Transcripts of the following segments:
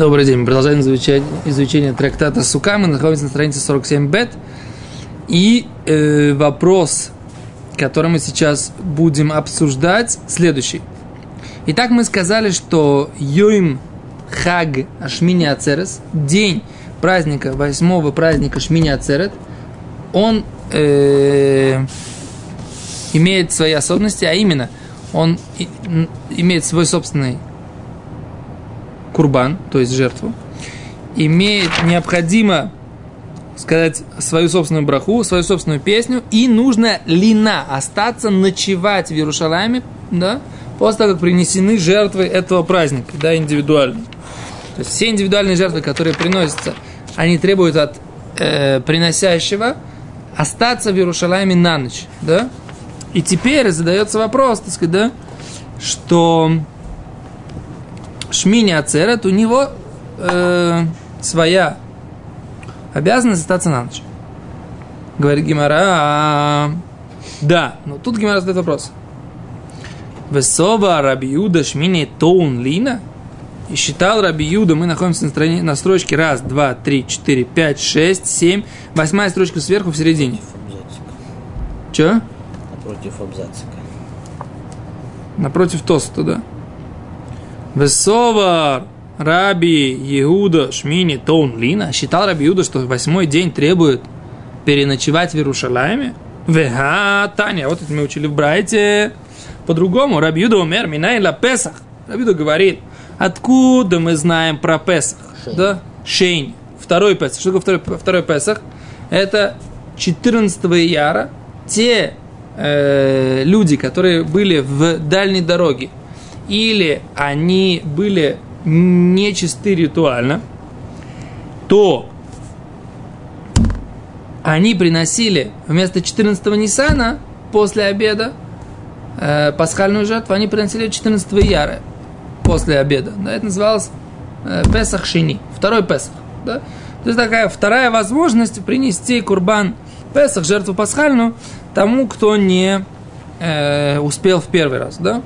Добрый день. Мы продолжаем изучать, изучение трактата Сука. Мы находимся на странице 47 бет. И э, вопрос, который мы сейчас будем обсуждать, следующий. Итак, мы сказали, что Йоим Хаг Ашмини Ацерес, день праздника, восьмого праздника Шмини Ацерет, он э, имеет свои особенности, а именно, он и, имеет свой собственный курбан, то есть жертву, имеет необходимо сказать свою собственную браху, свою собственную песню, и нужно лина остаться, ночевать в Иерушалайме, да, после того, как принесены жертвы этого праздника, да, индивидуально. То есть все индивидуальные жертвы, которые приносятся, они требуют от э, приносящего остаться в Иерушалайме на ночь, да. И теперь задается вопрос, так сказать, да, что Шмини Ацерет, у него э, своя обязанность остаться на ночь. Говорит Гимара, а, да, но тут Гимара задает вопрос. Весова Раби Юда Шмини Тоун Лина? И считал Раби Юда, мы находимся на, стране, на строчке раз, два, три, четыре, пять, шесть, семь. Восьмая строчка сверху в середине. Че? Напротив абзацика. Напротив тоста, да. Весовар Раби Иуда Шмини Тоун Лина считал Раби Иуда, что восьмой день требует переночевать в Иерушалайме. Вега Таня, вот это мы учили в Брайте. По-другому, Раби Иуда умер, минай ла Песах. Раби Иуда говорит, откуда мы знаем про Песах? Шейн. Да? Шейн. Второй Песах. Что такое второй, второй Песах? Это 14 яра. Те э, люди, которые были в дальней дороге, или они были нечисты ритуально, то они приносили вместо 14-го Ниссана после обеда э, пасхальную жертву, они приносили 14 Яры после обеда. Да, это называлось э, Песах Шини, второй Песах. Да? То есть такая вторая возможность принести курбан Песах, жертву пасхальную, тому, кто не э, успел в первый раз. Да?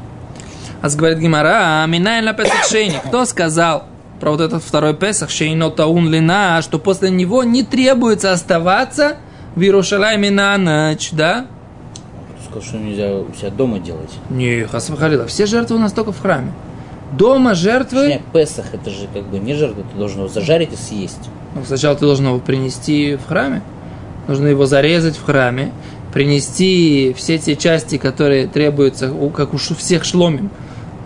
А говорит Гимара, а минай на Песах. Кто сказал про вот этот второй Песах, Шейно Таун Лина, что после него не требуется оставаться в Иерушалайме на ночь, да? Сказал, что нельзя у себя дома делать. Не, Хасам Халила, все жертвы у нас только в храме. Дома жертвы, Точнее, Песах это же как бы не жертва, ты должен его зажарить и съесть. ну, сначала ты должен его принести в храме, нужно его зарезать в храме, принести все те части, которые требуются, как у всех шломим,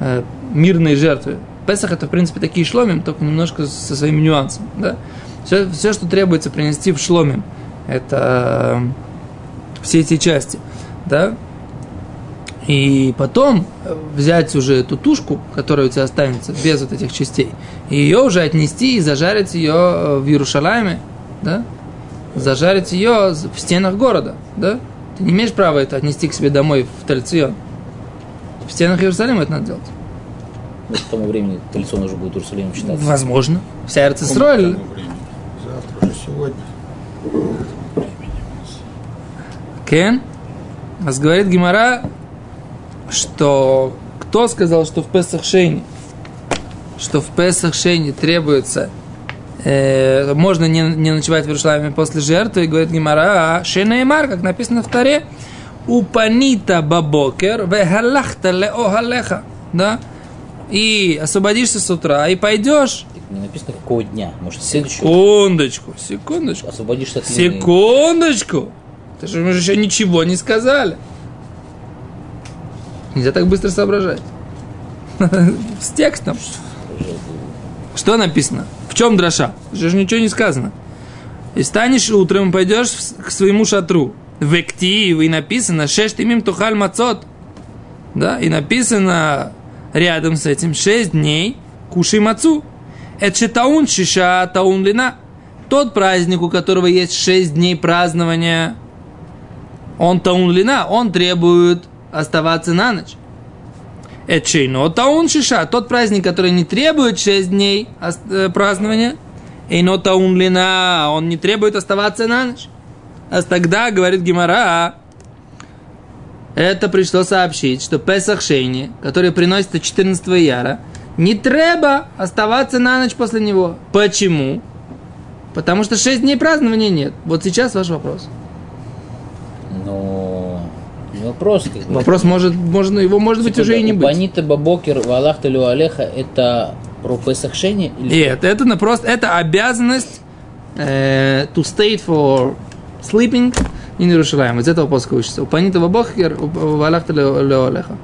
э, мирные жертвы. Песах это, в принципе, такие шломим, только немножко со своими нюансами. Да? Все, все, что требуется принести в шломим, это э, все эти части. Да? И потом взять уже эту тушку, которая у тебя останется без вот этих частей, и ее уже отнести и зажарить ее э, в Иерушалайме, да? Зажарить ее в стенах города, да? Ты не имеешь права это отнести к себе домой в Тальцион. В стенах Иерусалима это надо делать. Ну, к тому времени Тельцон уже будет Иерусалимом считаться. Возможно. Вся Эрцисроль. Завтра уже сегодня. Кен. Вас говорит Гимара, что кто сказал, что в Песах Шейне, что в Песах Шейне требуется э, можно не, не ночевать в Иерушалайме после жертвы, и говорит Гимара, а Шенеймар, как написано в Таре, Упанита бабокер, вехалахта леохалеха, да, и освободишься с утра, и пойдешь, Не написано какого дня. Может, следующего. секундочку, секундочку, Освободишься от лины. Секундочку! Ты же мы же еще ничего не сказали. Нельзя так быстро соображать. С текстом. Что написано? В чем дроша? Же ничего не сказано. И станешь утром, пойдешь к своему шатру. В Эктиев, и написано «Шесть имим тухаль мацот». Да, и написано рядом с этим «Шесть дней кушай мацу». Это таун шиша таун лина. Тот праздник, у которого есть шесть дней празднования, он таун лина, он требует оставаться на ночь. Эчейно таун шиша, тот праздник, который не требует 6 дней э, празднования, эйно таун лина, он не требует оставаться на ночь. А тогда, говорит Гимара, это пришло сообщить, что Песах Шейни, который приносится 14 яра, Не треба оставаться на ночь после него. Почему? Потому что 6 дней празднования нет. Вот сейчас ваш вопрос. Не вопрос, как бы. Вопрос может, можно, его может быть уже и не быть. Банита Бабокер Валахта Алеха это про Песахшение? Или... Нет, это на просто это обязанность э, to state for sleeping in Иерушалаем. Из этого плоска учится. Упанита бабохер, валахта леолеха.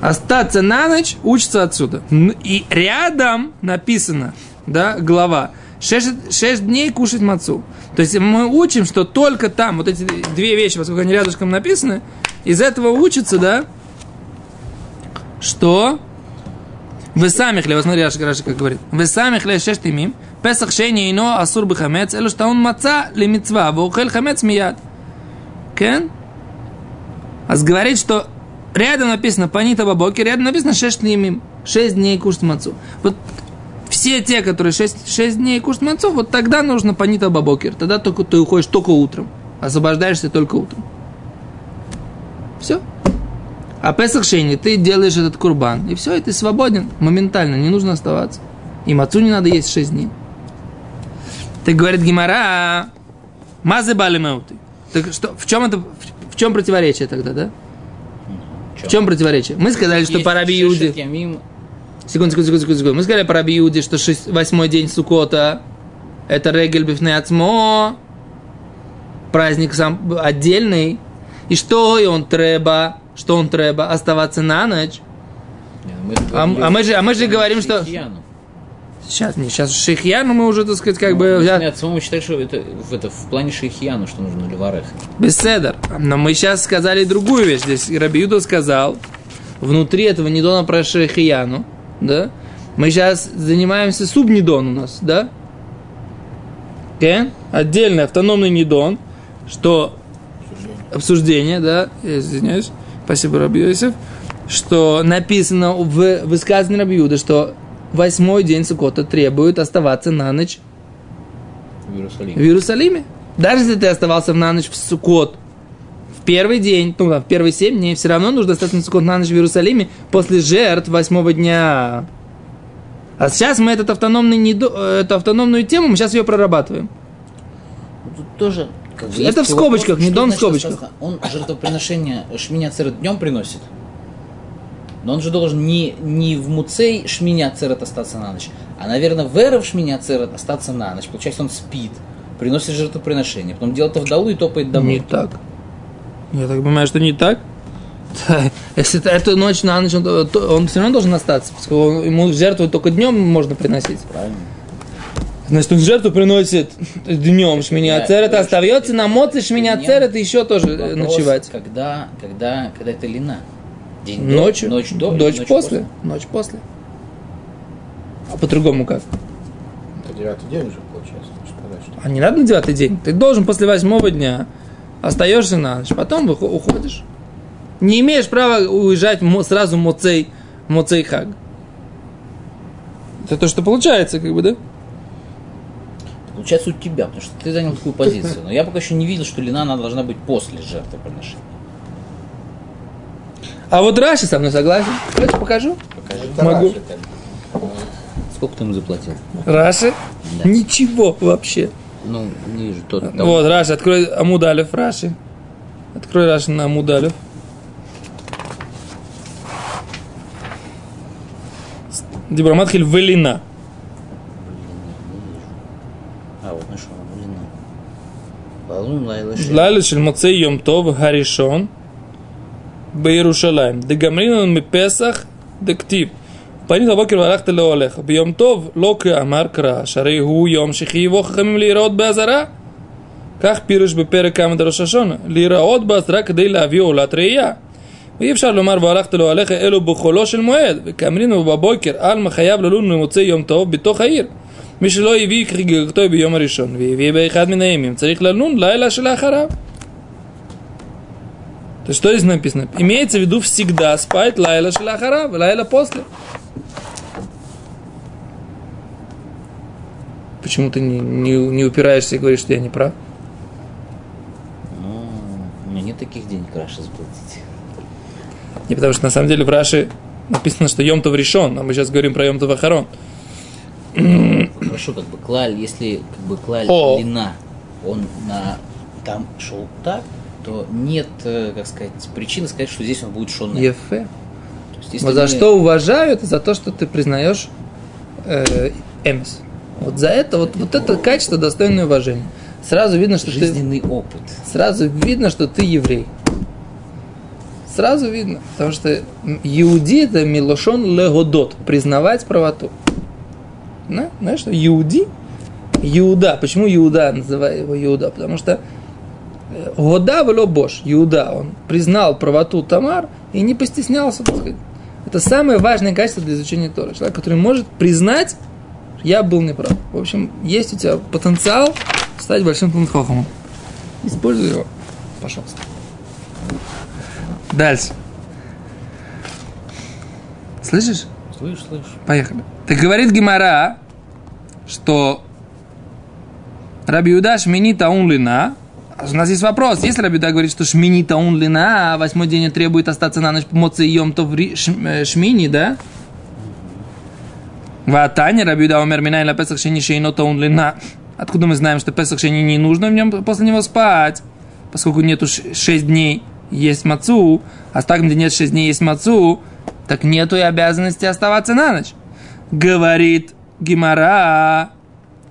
Остаться на ночь учится отсюда. И рядом написано, да, глава, шесть, шесть дней кушать мацу. То есть мы учим, что только там, вот эти две вещи, поскольку они рядышком написаны, из этого учится, да, что вы сами хлеб, смотри, Раши, Раши как говорит. Вы сами хлеб шесть имим, ино асур бхамец, элу что он маца ли мицва, ваухель хамец мияд. Кен? А говорит, что рядом написано панита бабоки, рядом написано шесть имим, шесть дней кушать мацу. Вот все те, которые 6, 6 дней кушают мацу, вот тогда нужно панита бабокер. Тогда только ты уходишь только утром. Освобождаешься только утром. Все. А Песах Шейни, ты делаешь этот курбан, и все, и ты свободен моментально, не нужно оставаться. И мацу не надо есть 6 дней. Ты говорит Гимара, мазы балимеуты. Так что, в чем это, в чем противоречие тогда, да? В чем противоречие? Мы сказали, что Есть по Раби Иуде... Секунду, секунду, секунду, секунду. Мы сказали по Раби Иуде, что шесть- восьмой день Сукота это регель бифней ацмо, праздник сам отдельный. И что и он треба, что он треба, оставаться на ночь. Не, мы А- а мы же- а мы же говорим, что- Шейхияну. Сейчас, не, сейчас шейхьяну мы уже, так сказать, как бы Ну, взяли. Нет, самому считаю, что это в, это в плане Шейхияну, что нужно леварех. Беседер. Но мы сейчас сказали другую вещь. Здесь Раби Юда сказал, внутри этого недона про шейхьяну, да? Мы сейчас занимаемся субнедон у нас, да? Кен? Отдельный автономный недон, что обсуждение, да, я извиняюсь, спасибо, Раби Йосиф, что написано в высказании Раби Юда, что восьмой день Сукота требует оставаться на ночь в Иерусалиме. в Иерусалиме. Даже если ты оставался на ночь в Сукот, в первый день, ну, там, в первые семь дней, все равно нужно остаться на Сукот на ночь в Иерусалиме после жертв восьмого дня. А сейчас мы этот автономный недо- э, эту автономную тему, мы сейчас ее прорабатываем. Ну, Тут тоже... как бы, Это в вопрос, скобочках, не что дон в скобочках. Он жертвоприношение Шминя Церет днем приносит. Но он же должен не, не в Муцей Шминя Церет остаться на ночь, а, наверное, в Эров Шминя Церет остаться на ночь. Получается, он спит, приносит жертвоприношение, потом делает вдалу и топает домой. Не так. Я так понимаю, что не так. Если эту ночь на ночь, он, то он все равно должен остаться, поскольку ему жертву только днем можно приносить. Правильно? Значит, он жертву приносит днем шминяцер, это Да, остается на моце шминяцер, это еще тоже э, Вопрос, ночевать. Когда, когда, когда это лина? День до, Ночью, ночь до, ночь ночь после, ночь после. А по-другому как? Это девятый день уже получается. можно сказать, что А не надо на девятый день. Ты должен после восьмого дня остаешься на ночь, потом уходишь. Не имеешь права уезжать сразу моцей, моцей хаг. Это то, что получается, как бы, да? Получается у тебя, потому что ты занял такую позицию. Но я пока еще не видел, что лина она должна быть после жертвоприношения. А вот Раши со мной согласен. Давайте покажу. Покажи. Могу. Раши. Сколько ты ему заплатил? Раши? Да. Ничего вообще. Ну, не вижу. Тот, там. Вот, Раши, открой Амудалев, Раши. Открой Раши на Амудалев. Дибраматхиль Велина. А, вот нашел. Лина. Балун лайла ши. Лайла шель Моцей Йом Тов Харишон בירושלים. דגמרינן מפסח דכתיב. פנית בבוקר והלכת לאוהליך. ביום טוב לא כאמר קרא, שהרי הוא יום שחייבו חכמים להיראות באזהרה. כך פירוש בפרק כמה דראש השונה. להיראות באזהרה כדי להביא עולת ראייה. ואי אפשר לומר והלכת לאוהליך אלו בחולו של מועד. וכאמרינו בבוקר עלמא חייב ללון ממוצאי יום טוב בתוך העיר. מי שלא הביא חגיגתו ביום הראשון והביא באחד מן הימים צריך ללון לילה שלאחריו. То есть, что здесь написано? Имеется в виду всегда спать лайла шляхара, лайла после. Почему ты не, не, не упираешься и говоришь, что я не прав? Ну, у меня нет таких денег Раши заплатить. Не потому что на самом деле в Раши Написано, что Йомтов решен, а мы сейчас говорим про Йомтов Ахарон. Хорошо, как бы клаль, если как бы клаль О. длина, он на там шел так, то нет, э, как сказать, причины сказать, что здесь он будет шон. Ефе. Вот за что уважаю, это за то, что ты признаешь э, эмис. Вот за это, вот, вот это качество достойное уважения. Сразу видно, что ты, жизненный опыт. сразу видно, что ты еврей. Сразу видно, потому что Иуди это Милошон Легодот, признавать правоту. Да? Знаешь, что Иуди, Иуда, почему Иуда, называю его Иуда? Потому что Года было Бош, Иуда, он признал правоту Тамар и не постеснялся, так сказать. Это самое важное качество для изучения Тора. Человек, который может признать, я был неправ. В общем, есть у тебя потенциал стать большим Тунхохом. Используй его, пожалуйста. Дальше. Слышишь? Слышь, слышь. Поехали. Так говорит Гимара, что Раби Юда шмини таун лина. У нас есть вопрос. Если Раби Юда говорит, что шмини таун лина, а восьмой день он требует остаться на ночь и йом ри- шм- э, шмини, да? Ватани Раби Юда умер минай на Песах шени шейно таун лина. Откуда мы знаем, что Песах шени не нужно в нем после него спать? Поскольку нету шесть дней есть мацу, а так, где нет шесть дней есть мацу, так нету и обязанности оставаться на ночь. Говорит Гимара.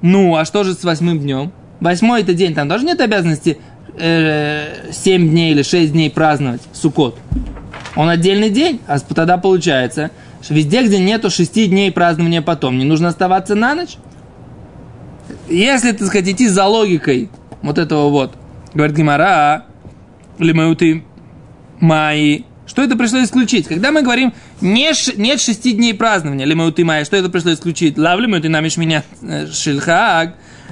Ну, а что же с восьмым днем? Восьмой это день, там тоже нет обязанности э, 7 дней или 6 дней праздновать Сукот. Он отдельный день, а тогда получается, что везде, где нету 6 дней празднования потом, не нужно оставаться на ночь. Если, так сказать, идти за логикой вот этого вот, говорит Гимара, лимаюты майи, что это пришло исключить? Когда мы говорим, не ш- нет шести дней празднования, лимаюты майи, что это пришло исключить? Лавлю ты намеш меня э,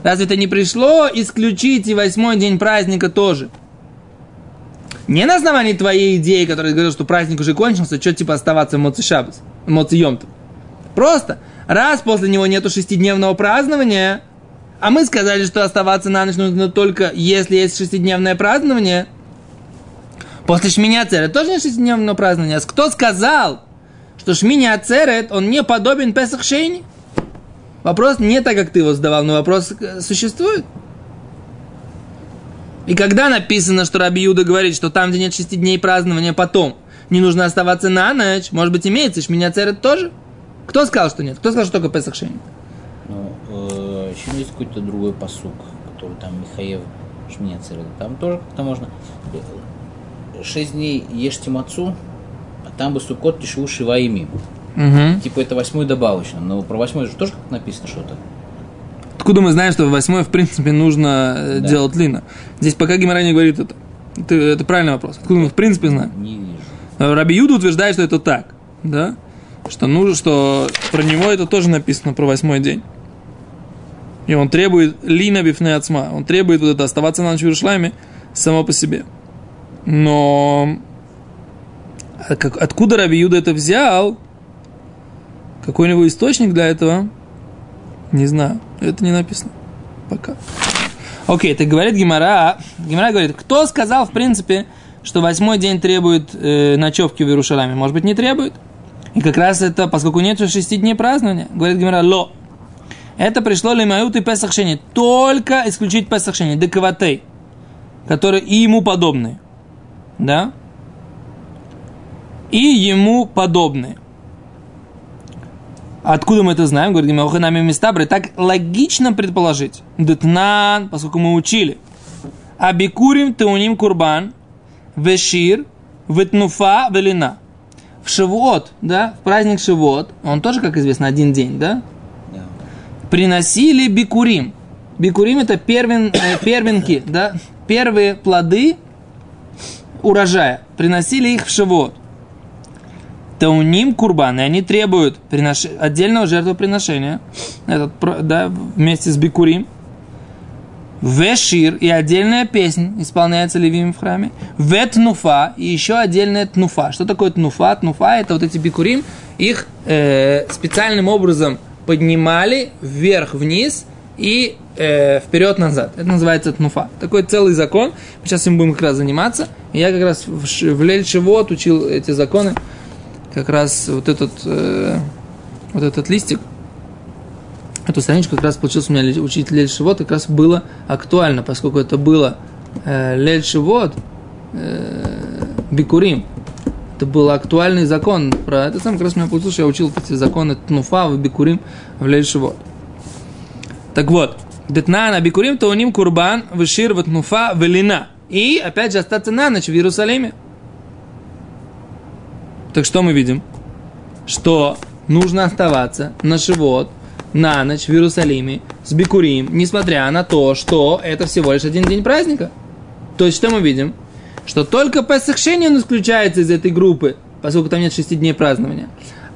Разве это не пришло исключить и восьмой день праздника тоже? Не на основании твоей идеи, которая говорила, что праздник уже кончился, что типа оставаться в Моци Шабас, Моци Йомтов. Просто, раз после него нету шестидневного празднования, а мы сказали, что оставаться на ночь нужно только если есть шестидневное празднование, после Шмини Ацерет тоже нет шестидневного празднования. А Кто сказал, что Шмини Ацерет, он не подобен Песах Шейни? Вопрос не так, как ты его задавал, но вопрос э, существует. И когда написано, что Раби Юда говорит, что там, где нет шести дней празднования, потом не нужно оставаться на ночь, может быть, имеется Шминя Церет тоже? Кто сказал, что нет? Кто сказал, что только Песах Шейни? Ну, э, еще есть какой-то другой посук, который там Михаев Шминя Церет. Там тоже как-то можно. Шесть дней ешьте мацу, а там бы сукот тишеву шива имим. Угу. Типа это восьмой добавочно. Но про восьмой же тоже как написано что-то. Откуда мы знаем, что в восьмой, в принципе, нужно э, Да. делать лина? Здесь пока Гимара не говорит это. это. Это правильный вопрос. Откуда мы, в принципе, знаем? Не вижу. А Раби Юда утверждает, что это так. Да? Что нужно, что про него это тоже написано, про восьмой день. И он требует лина бифне ацма. Он требует вот это оставаться на ночь в Иерушалайме само по себе. Но а как- откуда Раби Юда это взял? Какой у него источник для этого? Не знаю. Это не написано. Пока. Окей, так говорит Гимара. Гимара говорит, кто сказал, в принципе, что восьмой день требует э, ночевки в Иерушалайме? Может быть, не требует? И как раз это, поскольку нет шести дней празднования, говорит Гимара, ло. Это пришло ли Мают и Песах Шени. Только исключить Песах Шени, декаватей, которые и ему подобные. Да? И ему подобные. Откуда мы это знаем? Говорит, Гимаханами Мистабры. Так логично предположить. Детнан, поскольку мы учили. Абикурим теуним курбан, вешир, ветнуфа, велина. В Шивот, да, в праздник Шивот, он тоже, как известно, один день, да, Да. приносили бикурим. Бикурим это первен, э, первенки, да, первые плоды урожая. Приносили их в Шивот. Тауним курбан, и они требуют принош... отдельного жертвоприношения, этот, да, вместе с бикурим. Вешир и отдельная песня исполняется левим в храме. Ветнуфа и еще отдельная тнуфа. Что такое тнуфа? Тнуфа это вот эти бикурим. Их э, специальным образом поднимали вверх-вниз и э, вперед-назад. Это называется тнуфа. Такой целый закон. Сейчас им будем как раз заниматься. Я как раз в, в Лель Шивот учил эти законы. Как раз вот этот, э, вот этот листик, эту страничку как раз получился у меня учить Лель Шивот, как раз было актуально, поскольку это было э, Лель Шивот, э, Бикурим. Это был актуальный закон про это сам, как раз у меня получилось, что я учил эти законы Тнуфа в Бикурим в Лель Шивот. Так вот, Детнана Бикурим Тауним Курбан Вышир Ватнуфа Велина. И опять же остаться на ночь в Иерусалиме. Так что мы видим? Что нужно оставаться на Шивот, на ночь в Иерусалиме с Бикурим, несмотря на то, что это всего лишь один день праздника. То есть, что мы видим? Что только Песах он исключается из этой группы, поскольку там нет шести дней празднования.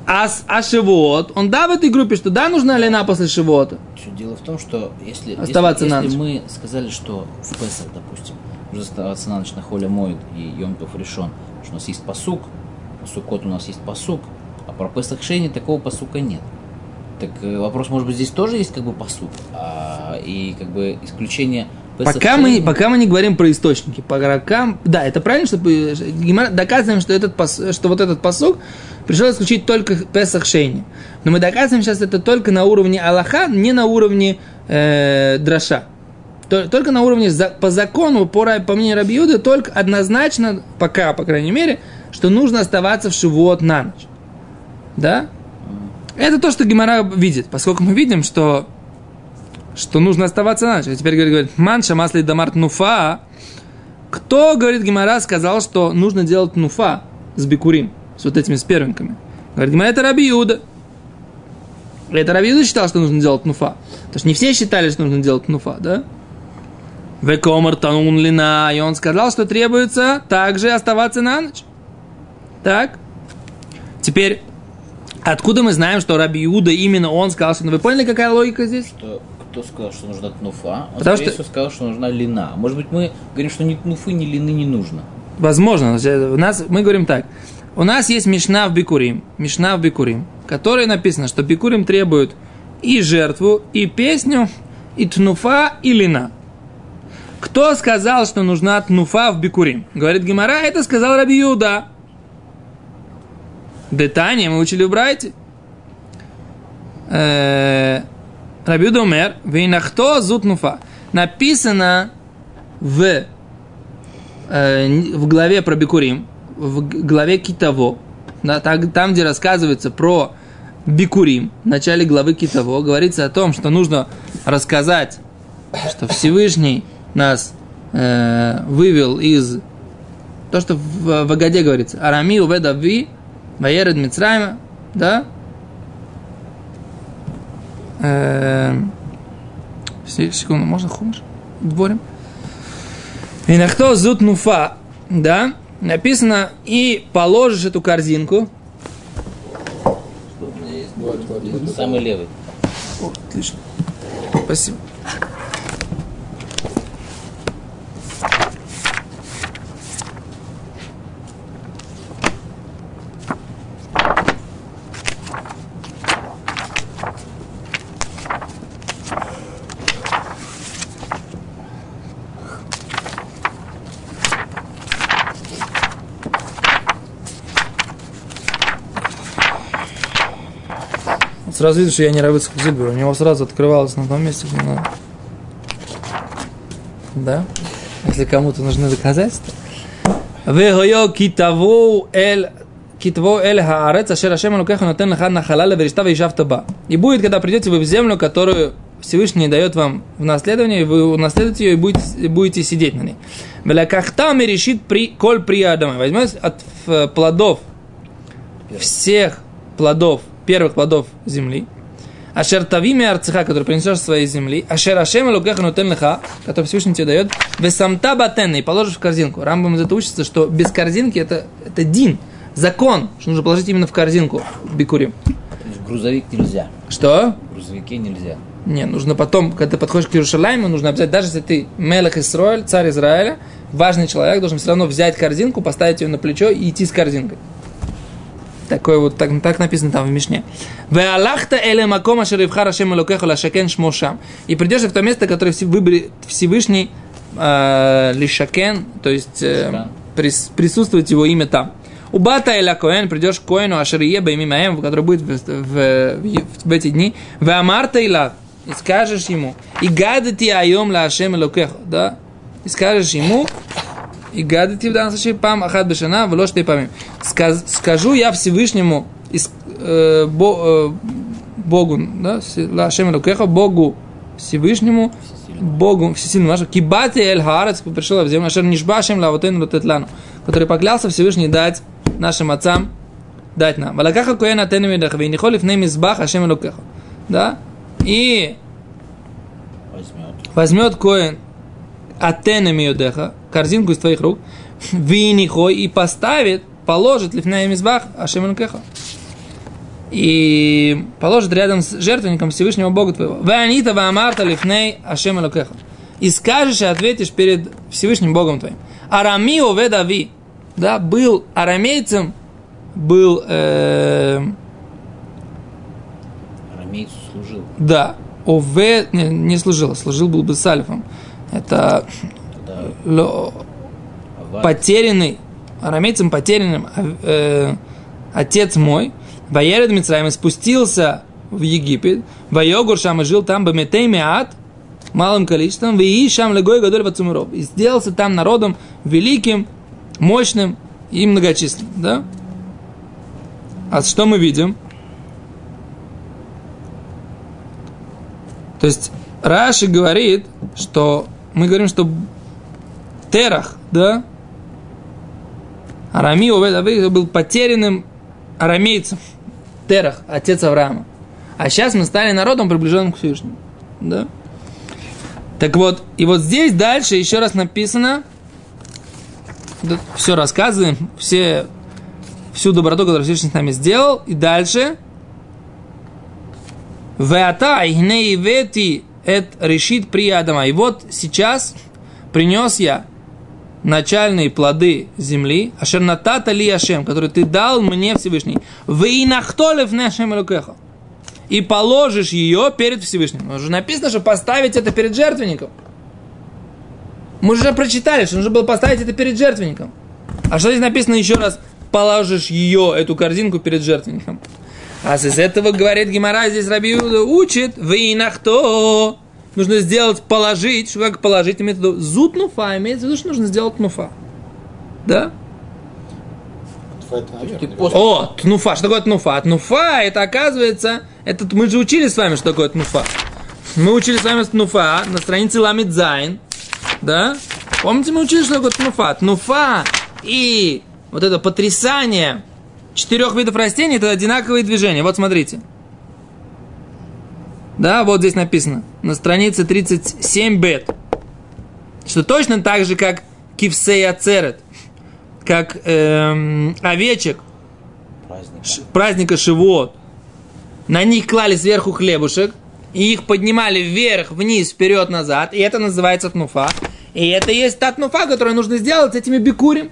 А, а Шивот, он да в этой группе, что да, нужна лена после Шивота. Дело в том, что если, Оставаться если, на если ночь. мы сказали, что в Песах, допустим, нужно оставаться на ночь на холе моет и Йомтов решен, что у нас есть посук, Суккот у нас есть посук, а про Песах Шейни такого посука нет. Так э, вопрос, может быть, здесь тоже есть как бы посук, а, и как бы исключение Песах Пока мы, пока мы не говорим про источники, по игрокам, да, это правильно, что э, доказываем, что, этот, что вот этот посук пришел исключить только Песах Шейни. Но мы доказываем сейчас это только на уровне Аллаха, не на уровне э, Драша. То- Только на уровне по закону, по, по мнению Рабиуды, только однозначно, пока, по крайней мере, что нужно оставаться в Шивот на ночь. Да? Это то, что Гемора видит, поскольку мы видим, что что нужно оставаться на ночь. А теперь говорит, говорит манша масли дамарт нуфа. Кто, говорит Гимара, сказал, что нужно делать нуфа с бикурим, с вот этими с первенками? Говорит, Гимара, это Раби Иуда. Это Раби Иуда считал, что нужно делать нуфа. Потому что не все считали, что нужно делать нуфа, да? Векомар танун лина. И он сказал, что требуется также оставаться на ночь. Так? Теперь, откуда мы знаем, что Раби Иуда именно он сказал, что... Ну, вы поняли, какая логика здесь? Что, кто сказал, что нужна тнуфа? Он, Потому что- всего, сказал, что нужна лина. Может быть, мы говорим, что ни тнуфы, ни лины не нужно. Возможно, у нас, мы говорим так. У нас есть Мишна в Бикурим, Мишна в Бикурим, которой написано, что Бикурим требует и жертву, и песню, и тнуфа, и лина. Кто сказал, что нужна тнуфа в Бикурим? Говорит Гимара, это сказал Раби Юда. Детание мы учили в Брайте. Э, Раби Юда умер, вейнахто зут нуфа. Написано в э, в главе про Бикурим, в главе Китаво, да, так- там, где рассказывается про Бикурим, в начале главы Китаво, говорится о том, что нужно рассказать, что Всевышний нас э, вывел из... То, что в, в Агаде говорится. Арами уведави, Ваеред Мицрайма, да? Э, се- секунду, можно хумш? Дворим? И на кто зут нуфа, да, написано, и положишь эту корзинку. Самый левый. О, отлично. Спасибо. сразу видно, что я не Равицкак Зильбер. У него сразу открывалось на том месте, что надо. Да? Если кому-то нужны доказательства. Вегойо китаву эль китво эль хаарец ашер ашем алукеха нотен лаха нахала левериштава и шафтаба. И будет, когда придете вы в землю, которую Всевышний дает вам в наследование, вы унаследуете ее и будете, будете сидеть на ней. Велякахтами решит при, коль при Адама. Возьмет от э, плодов всех плодов первых плодов земли, Ашер тавими арцеха, который принесешь своей земли, Ашер Ашем Элукеха нутен леха, который Всевышний тебе дает, Весамта батен, и положишь в корзинку. Рамбам из этого учится, что без корзинки это, это дин, закон, что нужно положить именно в корзинку бикурим. То есть грузовик нельзя. Что? В грузовике нельзя. Не, нужно потом, когда ты подходишь к Иерушалайму, нужно обязательно, даже если ты Мелех Исроэль, царь Израиля, важный человек, должен все равно взять корзинку, поставить ее на плечо и идти с корзинкой. Такое вот, так, так написано там в Мишне. «Веалахта эле макома шерифха рашем элокеху лашакен шмошам». И придешь в то место, которое выберет Всевышний э, лишакен, то есть э, прис- присутствует его имя там. У бата эля коэн, придешь к коэну, ашерие баймимаем, который будет в, в, в, в эти дни. В амарта ила, и скажешь ему, и гадати айом ла ашем да? И скажешь ему, и гадати в данном случае пам ахад бешана, в ты памим. Скажу я Всевышнему, э, бо, э, Богу, да, ла ашем элокехо, Богу Всевышнему, Богу всесильному нашему, кибати эль хаарец, пришел в землю, ашер нишбашем лавотен лотетлану, который поклялся Всевышний дать нашим отцам, дать нам. Валакаха коэн атену медах, вей нихол лифней мизбах ашем элокеха. Да? И Возьмет. возьмет коэн атену медеха, корзинку из твоих рук, винихо и поставит, положит лифней мизбах ашем элокеха и положит рядом с жертвенником Всевышнего Бога твоего. Ванита ваамарта лифней Ашем Элокеха. И скажешь и ответишь перед Всевышним Богом твоим. Арамио ведави. Да, был арамейцем, был, э, Арамейцу служил. да, ове, не, не служил, служил был бы сальфом. Это ло- потерянный, арамейцем потерянным, э, отец мой, Ваеред Мицраем спустился в Египет, Вайогур Шам и жил там Баметей Меат, малым количеством, Вии Шам Легой Гадоль Вацумиров, и сделался там народом великим, мощным и многочисленным, да? А что мы видим? То есть Раши говорит, что мы говорим, что Терах, да, Арами Овед был потерянным арамейцем. Терах, отец Авраама. А сейчас мы стали народом, приближенным к Всевышнему. Да? Так вот, и вот здесь дальше еще раз написано, все рассказываем, все, всю доброту, которую Всевышний с нами сделал, и дальше Веата игней вети эт решит при Адама. И вот сейчас принес я начальные плоды земли, ашернатата ли Ашем, который ты дал мне Всевышний, в инахтолев нашем элукеха, и положишь ее перед Всевышним. Уже написано, что поставить это перед жертвенником. Мы уже прочитали, что нужно было поставить это перед жертвенником. А что здесь написано еще раз? Положишь ее, эту корзинку, перед жертвенником. А с этого, говорит Гимара, здесь Раби Иуда учит, в инахто, нужно сделать, положить, что как положить, имеется в виду, зут нуфа, имеется в виду, что нужно сделать нуфа. Да? После- О, תנופה, что такое תנופה? תנופה, это оказывается, это мы же учили с вами, что такое тнуфа. Мы учили с вами тнуфа на странице Ламидзайн, да? Помните, мы учили, что такое תנופה? תנופה и вот это потрясание четырех видов растений, это одинаковые движения. Вот смотрите. Да, вот здесь написано, на странице 37 בית, что точно так же, как кивсея церет, как эм, овечек, праздник. ш- праздника Шивот, на них клали сверху хлебушек, и их поднимали вверх, вниз, вперед, назад, и это называется тнуфа. И это и есть та тнуфа, которую нужно сделать с этими бикурим.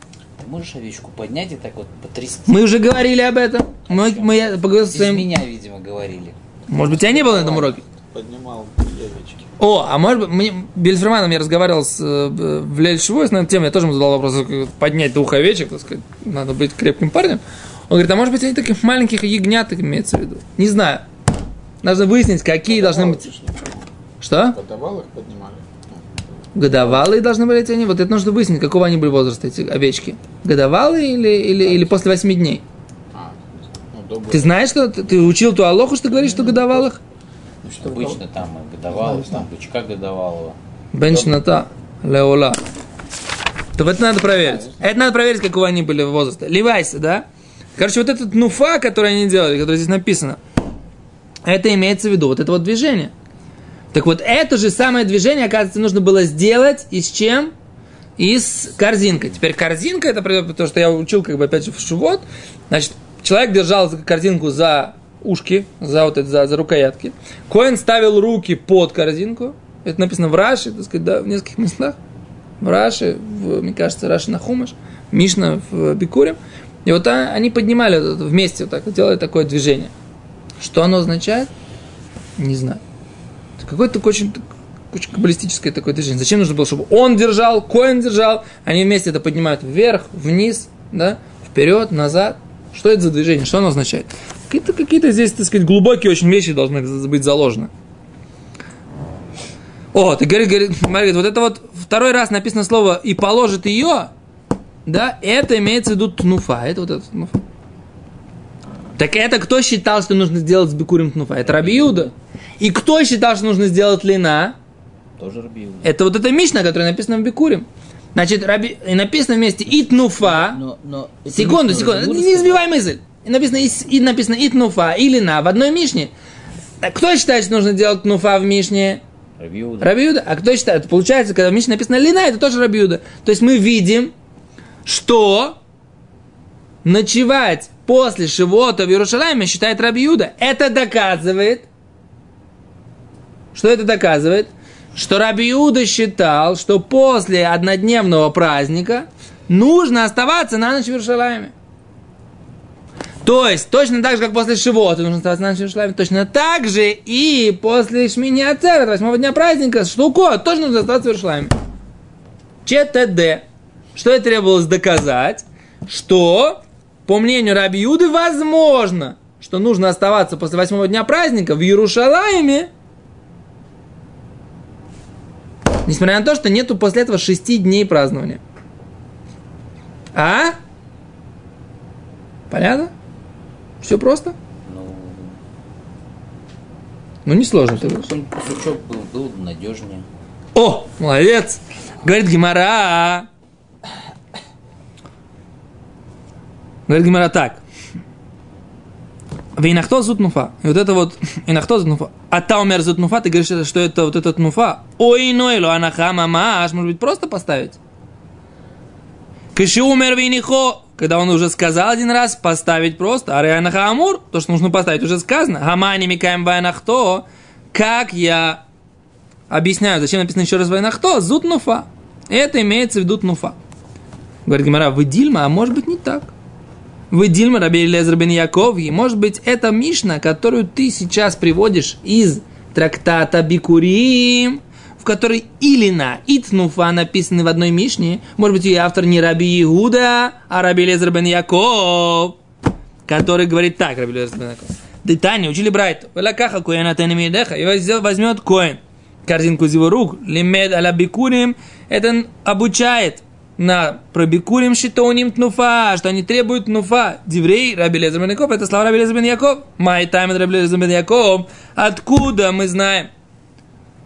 Можешь овечку поднять и так вот потрясти? Мы уже говорили об этом. Мы, мы я поговорил с своим... меня, видимо, говорили. Может быть, я не был на этом уроке? Поднимал яички. О, а может быть, мне, Бельферманом я разговаривал с, э, в Лель Шивой, на эту тему, я тоже ему задал вопрос, как поднять двух овечек, так сказать, надо быть крепким парнем. Он говорит, а может быть, они таких маленьких ягнят имеется в виду? Не знаю. Нужно выяснить, какие должны Подавал быть... не было. Что? Подавал их, поднимали. Годовалые должны были эти они? Вот это нужно выяснить, какого они были возраста, эти овечки. Годовалые или, или, или после восьми дней? А, ну, добрый. Ты знаешь, что ты, ты учил ту Алоху, что ты говоришь, что годовалых? Ну, что Обычно там и годовалого, там бычка годовалого. Бенчната леола. То это надо проверить. Это надо проверить, какого они были возраста. Ливайся, да? Короче, вот этот нуфа, который они делали, который здесь написано, это имеется в виду, вот это вот движение. Так вот, это же самое движение, оказывается, нужно было сделать и с чем? И с корзинкой. Теперь корзинка, это то, что я учил, как бы, опять же, в шувот. Значит, человек держал корзинку за ушки, за вот это, за, за рукоятки. Коин ставил руки под корзинку. Это написано в Раши, так сказать, да, в нескольких местах. В Раши, в, мне кажется, Раши на Хумаш, Мишна в Бикуре. И вот а- они поднимали вот вместе вот так, делали такое движение. Что оно означает? Не знаю. Это какое-то такое очень, очень каббалистическое такое движение. Зачем нужно было, чтобы он держал, Коин держал, они вместе это поднимают вверх, вниз, да, вперед, назад. Что это за движение? Что оно означает? Какие-то, какие-то здесь, так сказать, глубокие очень вещи должны быть заложены. О, ты говорит, говорит, говорит, вот это вот второй раз написано слово «и положит ее», да, это имеется в виду тнуфа, это вот это тнуфа. Так это кто считал, что нужно сделать с бикурим тнуфа? Это Раби Юда. И кто считал, что нужно сделать лина? Тоже Рабиуда. Это вот эта мишна, которая написана в бикурим. Значит, раби, и написано вместе и тнуфа. Но, но Секунду, секунду, не сказал. сбивай мысль. И написано, и, и написано и тнуфа, и лина в одной мишне. Кто считает, что нужно делать тнуфа в мишне? Рабиуда. Рабиуда. А кто считает? Получается, когда в мишне написано лина, это тоже Рабиуда. То есть мы видим, что ночевать после Шивота в Иерушалайме считает Рабиуда. Это доказывает, что это доказывает? Что Рабиуда считал, что после однодневного праздника нужно оставаться на ночь в Иерушалайме. То есть, точно так же, как после Шивота нужно оставаться на ночь в Иерушалайме, точно так же и после Шмини Ацерет, восьмого дня праздника, Штуко, тоже нужно оставаться в Иерушалайме. ЧТД. Что это требовалось доказать? Что, по мнению Раби Юды, возможно, что нужно оставаться после восьмого дня праздника в Иерушалайме, несмотря на то, что нету после этого шести дней празднования. А? Понятно? Все просто? Ну, Ну, не сложно. ты кусочок был, был бы надежнее. О, молодец! Говорит Гимара. Говорит Гимара так. Вейнахто зутнуфа. И вот это вот, инахто зутнуфа. А та умер зутнуфа, ты говоришь, что это вот этот нуфа. Ой, нойло, анаха, мамаш. Может быть, просто поставить? Кыши умер вейнихо. Когда он уже сказал один раз, поставить просто. А реанаха амур, то, что нужно поставить, уже сказано. Гамани микаем вайнахто. Как я объясняю, зачем написано еще раз вайнахто, зут нуфа. Это имеется в виду нуфа. Говорит Гимара, вы Дильма, а может быть не так. Вы Дильма, Раби Лезер бен Яков, и может быть это Мишна, которую ты сейчас приводишь из трактата Бикурим, в которой Илина и Тнуфа написаны в одной Мишне. Может быть, ее автор не Раби Иуда, а Раби Лезер бен Яков, который говорит так, Раби Лезер бен Яков. Да Таня, учили Брайт. Велакаха коэна тенемидеха. И возьмет коэн корзинку из его рук. Лимед аля бикурим. Это обучает на пробикурим шитоним тнуфа, что они требуют тнуфа. Диврей Раби Лезер бен Яков. Это слова Раби Лезер бен Яков. Май тайм Раби Лезер бен Яков. Откуда мы знаем?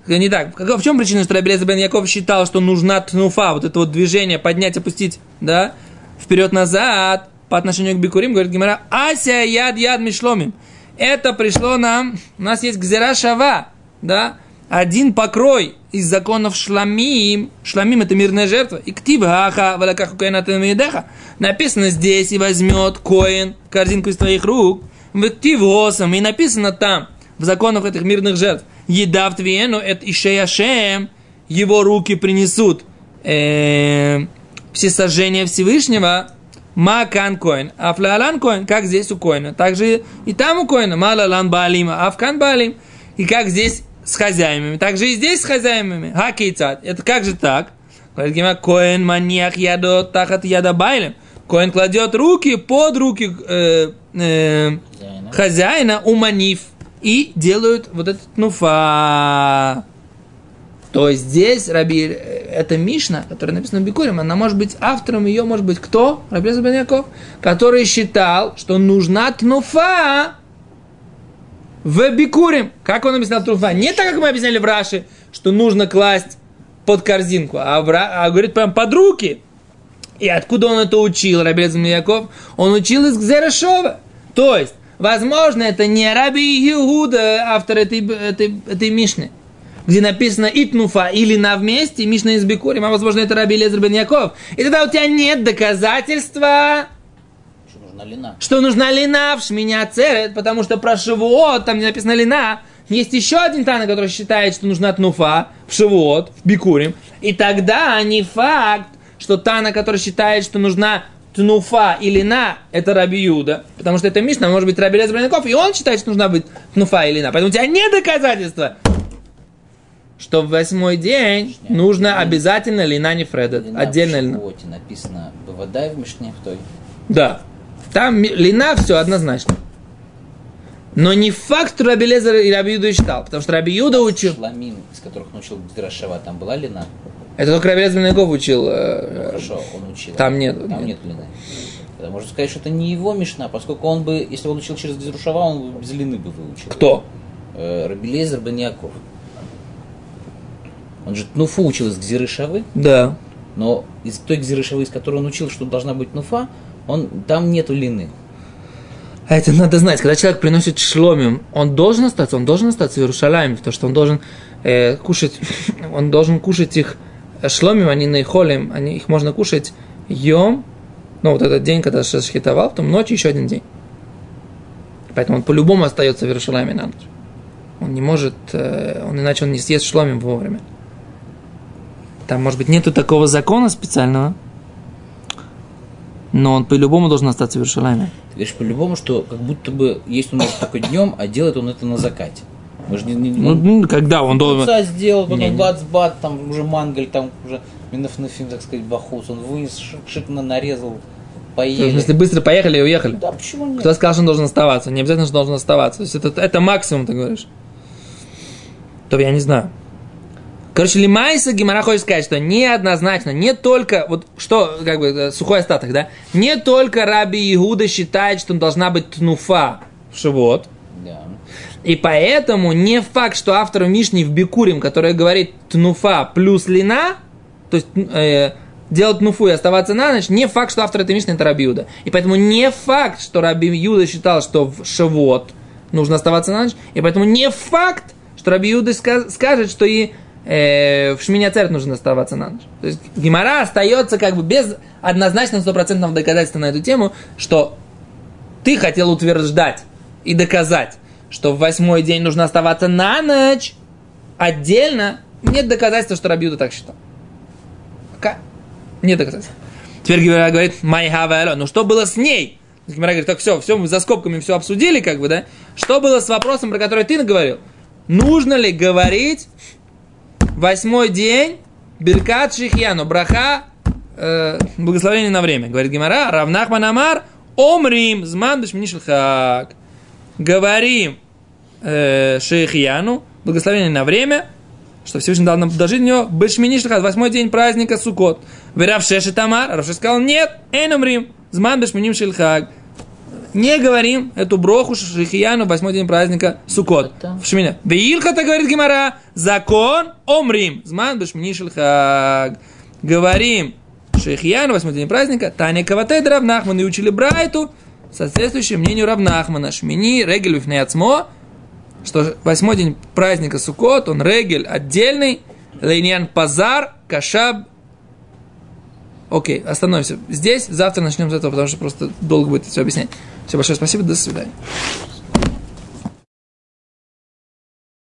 Не так. В чем причина, что Раби Лезер бен Яков считал, что нужна тнуфа, вот это вот движение, поднять, опустить, да, вперед-назад, по отношению к Бикурим, говорит Гимара, Ася яд яд мишломим. Это пришло нам, у нас есть гзера шава, да, один покрой из законов шламим. Шламим это мирная жертва. И ктив хаха валакаху каинатамидеха. Написано здесь и возьмет коин корзинку из твоих рук. В ктив госом. И написано там, в законах этих мирных жертв. Еда в твиену, это ишеяшем. Его руки принесут э, всесожжение Всевышнего. Макан коин, афлалан коин, как здесь у коина. Также и там у коина, малалан баалима, афкан баалим. И как здесь с хозяевами, так же и здесь с хозяевами. Хакейцат. Это как же так? Говорит Гима, коин маньях ядо тахат яда байлем. Коин кладет руки под руки э, э, Хозяина. хозяина у маниф и делают вот этот нуфа. То есть здесь Раби, э, это Мишна, которая написана в Бикурим, она может быть автором ее, может быть кто? Раби Лезер бен Яков, который считал, что нужна тнуфа в Бикурим. Как он объяснял тнуфа? Не так, как мы объясняли в Раши, что нужно класть под корзинку, а, в а говорит прям под руки. И откуда он это учил, Раби Лезер бен Яков? Он учил из Гзерешова. То есть, возможно, это не Раби Иуда, автор этой, этой, этой Мишны, где написано Итнуфа или на вместе, Мишна из Бикурим, а возможно, это Раби Лезер бен Яков. И тогда у тебя нет доказательства, нужна лина? что нужна лина в Шмине Ацерет, потому что про Шивуот, там где написано лина, есть еще один Тана, который считает, что нужна тнуфа в Шивуот, в Бикурим. И тогда не факт, что Тана, который считает, что нужна тнуфа и лина, это Раби Юда. Потому что это Мишна, может быть, Раби Яков, и он считает, что нужна быть тнуфа и лина. Поэтому у тебя нет доказательства, что в восьмой день Нет. нужно обязательно лина не Фредет, Лина отдельно в лина. Шивоте написано Бавадай в Мишне в той. Да. Там лина все однозначно. Но не факт, что Раби Лезер и Раби Юда считал. Потому что Раби Юда учил... Шламим, из которых научил Гдрашева, там была лина? Это только Раби Лезер Яков учил. э, Ну, хорошо, он учил. Там нет, Там нет. нет лины. Тогда можно сказать, что это не его Мишна, поскольку он бы, если бы он учил через Гдрашева, он бы без лины бы выучил. Кто? Э, Рабелезер бен Яков. Он же Тнуфу учил из Гзирышавы, Да. но из той Гзирышавы, из которой он учил, что должна быть Нуфа, он, там нету лины. А это надо знать. Когда человек приносит шломим, он должен остаться, он должен остаться в Иерушалайме, потому что он должен э, кушать, он должен кушать их шломим, они наихолим, они, их можно кушать йом, ну вот этот день, когда шахитовал, потом ночью еще один день. Поэтому он по-любому остается в Иерушалайме на ночь. Он не может, э, он иначе он не съест шломим вовремя. Там, может быть, нету такого закона специального, но он по-любому должен остаться в Иерушалайме. Ты говоришь по-любому, что как будто бы есть у нас только днем, а делает он это на закате. Мы же не, не- Ну, он ну, когда он должен... отца сделал, потом Не, не. бац-бац, там уже мангаль, там уже минафнафим, так сказать, бахус, он вынес, шик-шикно нарезал, В поели. смысле, быстро поехали и уехали. Да, почему нет? Кто сказал, что он должен оставаться? Не обязательно, что должен оставаться. То есть это, это максимум, ты говоришь. То я не знаю. Короче, Лимайса Гимара хочет сказать, что неоднозначно, не только, вот что, как бы, э, сухой остаток, да, не только Раби Игуда считает, что должна быть тнуфа в шивот, Да. и поэтому не факт, что автору Мишни в Бикурим, который говорит тнуфа плюс лина, то есть э, делать тнуфу и оставаться на ночь, не факт, что автор этой Мишни это Раби Юда. И поэтому не факт, что Раби Юда считал, что в Шавот нужно оставаться на ночь, и поэтому не факт, что Раби Юда ска- скажет, что и э, в Шминя Церт нужно оставаться на ночь. То есть Гимара остается как бы без однозначного стопроцентного доказательства на эту тему, что ты хотел утверждать и доказать, что в восьмой день нужно оставаться на ночь отдельно, нет доказательства, что Рабиуда так считал. Пока нет доказательств. Теперь Гимара говорит, май хаваэло, ну что было с ней? Гимара говорит, так все, все, мы за скобками все обсудили, как бы, да? Что было с вопросом, про который ты говорил? Нужно ли говорить восьмой день Беркат Шихьяну, браха, э, благословение на время. Говорит Гимара, Равнахман Амар, Омрим, Зман Дашминишелхак. Говорим э, Шейхьяну, благословение на время, что Всевышний дал нам дожить до него, Бешминишелхак, восьмой день праздника Сукот. Верав Шеши Тамар, Равши сказал, нет, Эйн Омрим, Зман Бешминим Шельхак. Не говорим эту броху Шихияну в восьмой день праздника Сукот. В Шмине. Веилхата, говорит Гимара, закон омрим. Зман бешмини шельхаг. Говорим Шихияну, восьмой день праздника, Таня Каватед Равнахман и учили Брайту, соответствующее мнению Равнахмана. Шмини, Регель Вифнеяцмо, что восьмой день праздника Сукот, он Регель отдельный, Лейнян Пазар, Кашаб, Окей, остановимся здесь. Завтра начнем с этого, потому что просто долго будет все объяснять. Все, большое спасибо, до свидания.